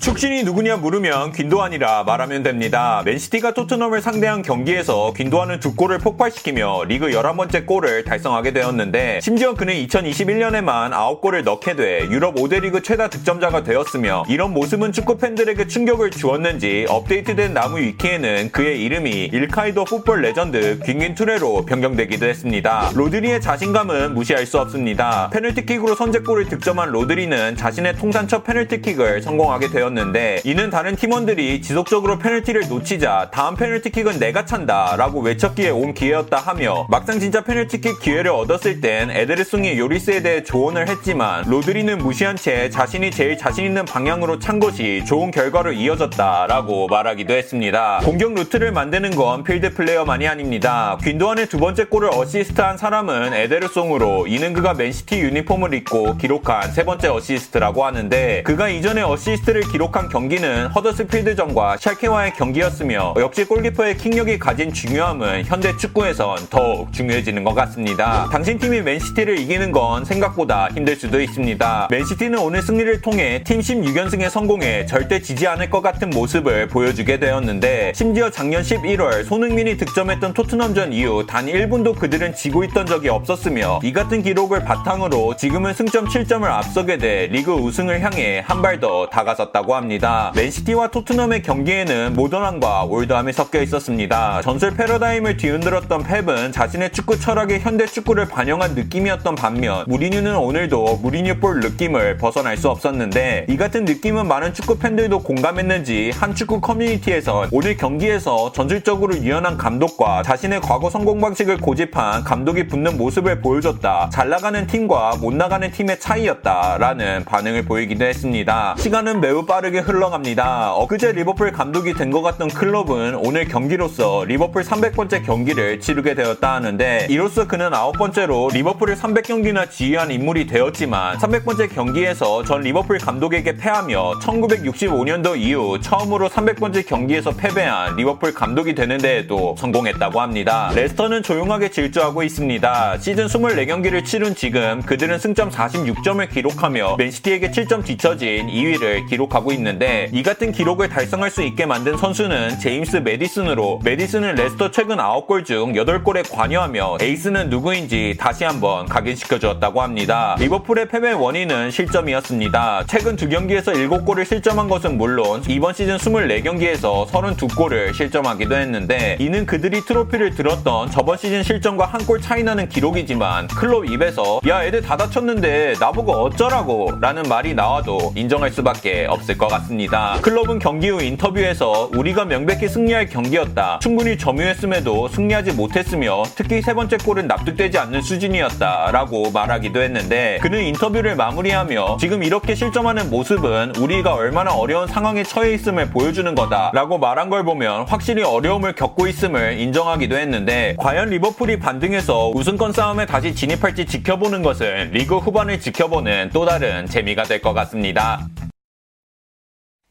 축신이 누구냐 물으면 귄도안이라 말하면 됩니다. 맨시티가 토트넘을 상대한 경기에서 귄도안은 두 골을 폭발시키며 리그 11번째 골을 달성하게 되었는데 심지어 그는 2021년에만 9골을 넣게 돼 유럽 5대 리그 최다 득점자가 되었으며 이런 모습은 축구 팬들에게 충격을 주었는지 업데이트된 나무 위키에는 그의 이름이 일카이 the football legend 귄귄 투레로 변경되기도 했습니다. 로드리의 자신감은 무시할 수 없습니다. 페널티킥으로 선제골을 득점한 로드리는 자신의 통산 첫 페널티킥을 성공하게 되었습니다. 되었는데 이는 다른 팀원들이 지속적으로 페널티를 놓치자 다음 페널티킥은 내가 찬다 라고 외쳤기에 온 기회였다 하며 막상 진짜 페널티킥 기회를 얻었을 땐 에데르송이 요리스에 대해 조언을 했지만 로드리는 무시한 채 자신이 제일 자신 있는 방향으로 찬 것이 좋은 결과로 이어졌다 라고 말하기도 했습니다. 공격 루트를 만드는 건 필드 플레이어만이 아닙니다. 귄도안의 두 번째 골을 어시스트한 사람은 에데르송으로 이는 그가 맨시티 유니폼을 입고 기록한 세 번째 어시스트라고 하는데 그가 이전에 어시스트를 기록 기록한 경기는 허더스필드전과 샬케와의 경기였으며 역시 골키퍼의 킥력이 가진 중요함은 현대 축구에선 더욱 중요해지는 것 같습니다. 당신 팀이 맨시티를 이기는 건 생각보다 힘들 수도 있습니다. 맨시티는 오늘 승리를 통해 팀 16연승에 성공해 절대 지지 않을 것 같은 모습을 보여주게 되었는데 심지어 작년 11월 손흥민이 득점했던 토트넘전 이후 단 1분도 그들은 지고 있던 적이 없었으며 이 같은 기록을 바탕으로 지금은 승점 7점을 앞서게 돼 리그 우승을 향해 한 발 더 다가섰다고 있다고 합니다. 맨시티와 토트넘의 경기에는 모던함과 올드함이 섞여 있었습니다. 전술 패러다임을 뒤흔들었던 펩은 자신의 축구 철학의 현대 축구를 반영한 느낌이었던 반면 무리뉴는 오늘도 무리뉴 볼 느낌을 벗어날 수 없었는데 이 같은 느낌은 많은 축구 팬들도 공감했는지 한 축구 커뮤니티에선 오늘 경기에서 전술적으로 유연한 감독과 자신의 과거 성공 방식을 고집한 감독이 붙는 모습을 보여줬다. 잘 나가는 팀과 못 나가는 팀의 차이였다라는 반응을 보이기도 했습니다. 시간은 매우 빠르 빠르게 흘러갑니다. 엊그제 리버풀 감독이 된 것 같던 클롭은 오늘 경기로서 리버풀 300번째 경기를 치르게 되었다 하는데 이로써 그는 아홉 번째로 리버풀을 300경기나 지휘한 인물이 되었지만 300번째 경기에서 전 리버풀 감독에게 패하며 1965년도 이후 처음으로 300번째 경기에서 패배한 리버풀 감독이 되는 데에도 성공했다고 합니다. 레스터는 조용하게 질주하고 있습니다. 시즌 24경기를 치른 지금 그들은 승점 46점을 기록하며 맨시티에게 7점 뒤처진 2위를 기록하고 가고 있는데 이 같은 기록을 달성할 수 있게 만든 선수는 제임스 메디슨으로 메디슨은 레스터 최근 9골 중 8골에 관여하며 에이스는 누구인지 다시 한번 각인시켜 주었다고 합니다. 리버풀의 패배 원인은 실점이었습니다. 최근 두 경기에서 7골을 실점한 것은 물론 이번 시즌 24경기에서 32골을 실점하기도 했는데 이는 그들이 트로피를 들었던 저번 시즌 실점과 한 골 차이 나는 기록이지만 클럽 입에서 야 애들 다 다쳤는데 나보고 어쩌라고 라는 말이 나와도 인정할 수밖에 없을 것 같습니다. 클럽은 경기 후 인터뷰에서 우리가 명백히 승리할 경기였다. 충분히 점유했음에도 승리하지 못했으며 특히 세 번째 골은 납득되지 않는 수준이었다. 라고 말하기도 했는데 그는 인터뷰를 마무리하며 지금 이렇게 실점하는 모습은 우리가 얼마나 어려운 상황에 처해 있음을 보여주는 거다. 라고 말한 걸 보면 확실히 어려움을 겪고 있음을 인정하기도 했는데 과연 리버풀이 반등해서 우승권 싸움에 다시 진입할지 지켜보는 것은 리그 후반을 지켜보는 또 다른 재미가 될 것 같습니다.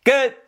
Good.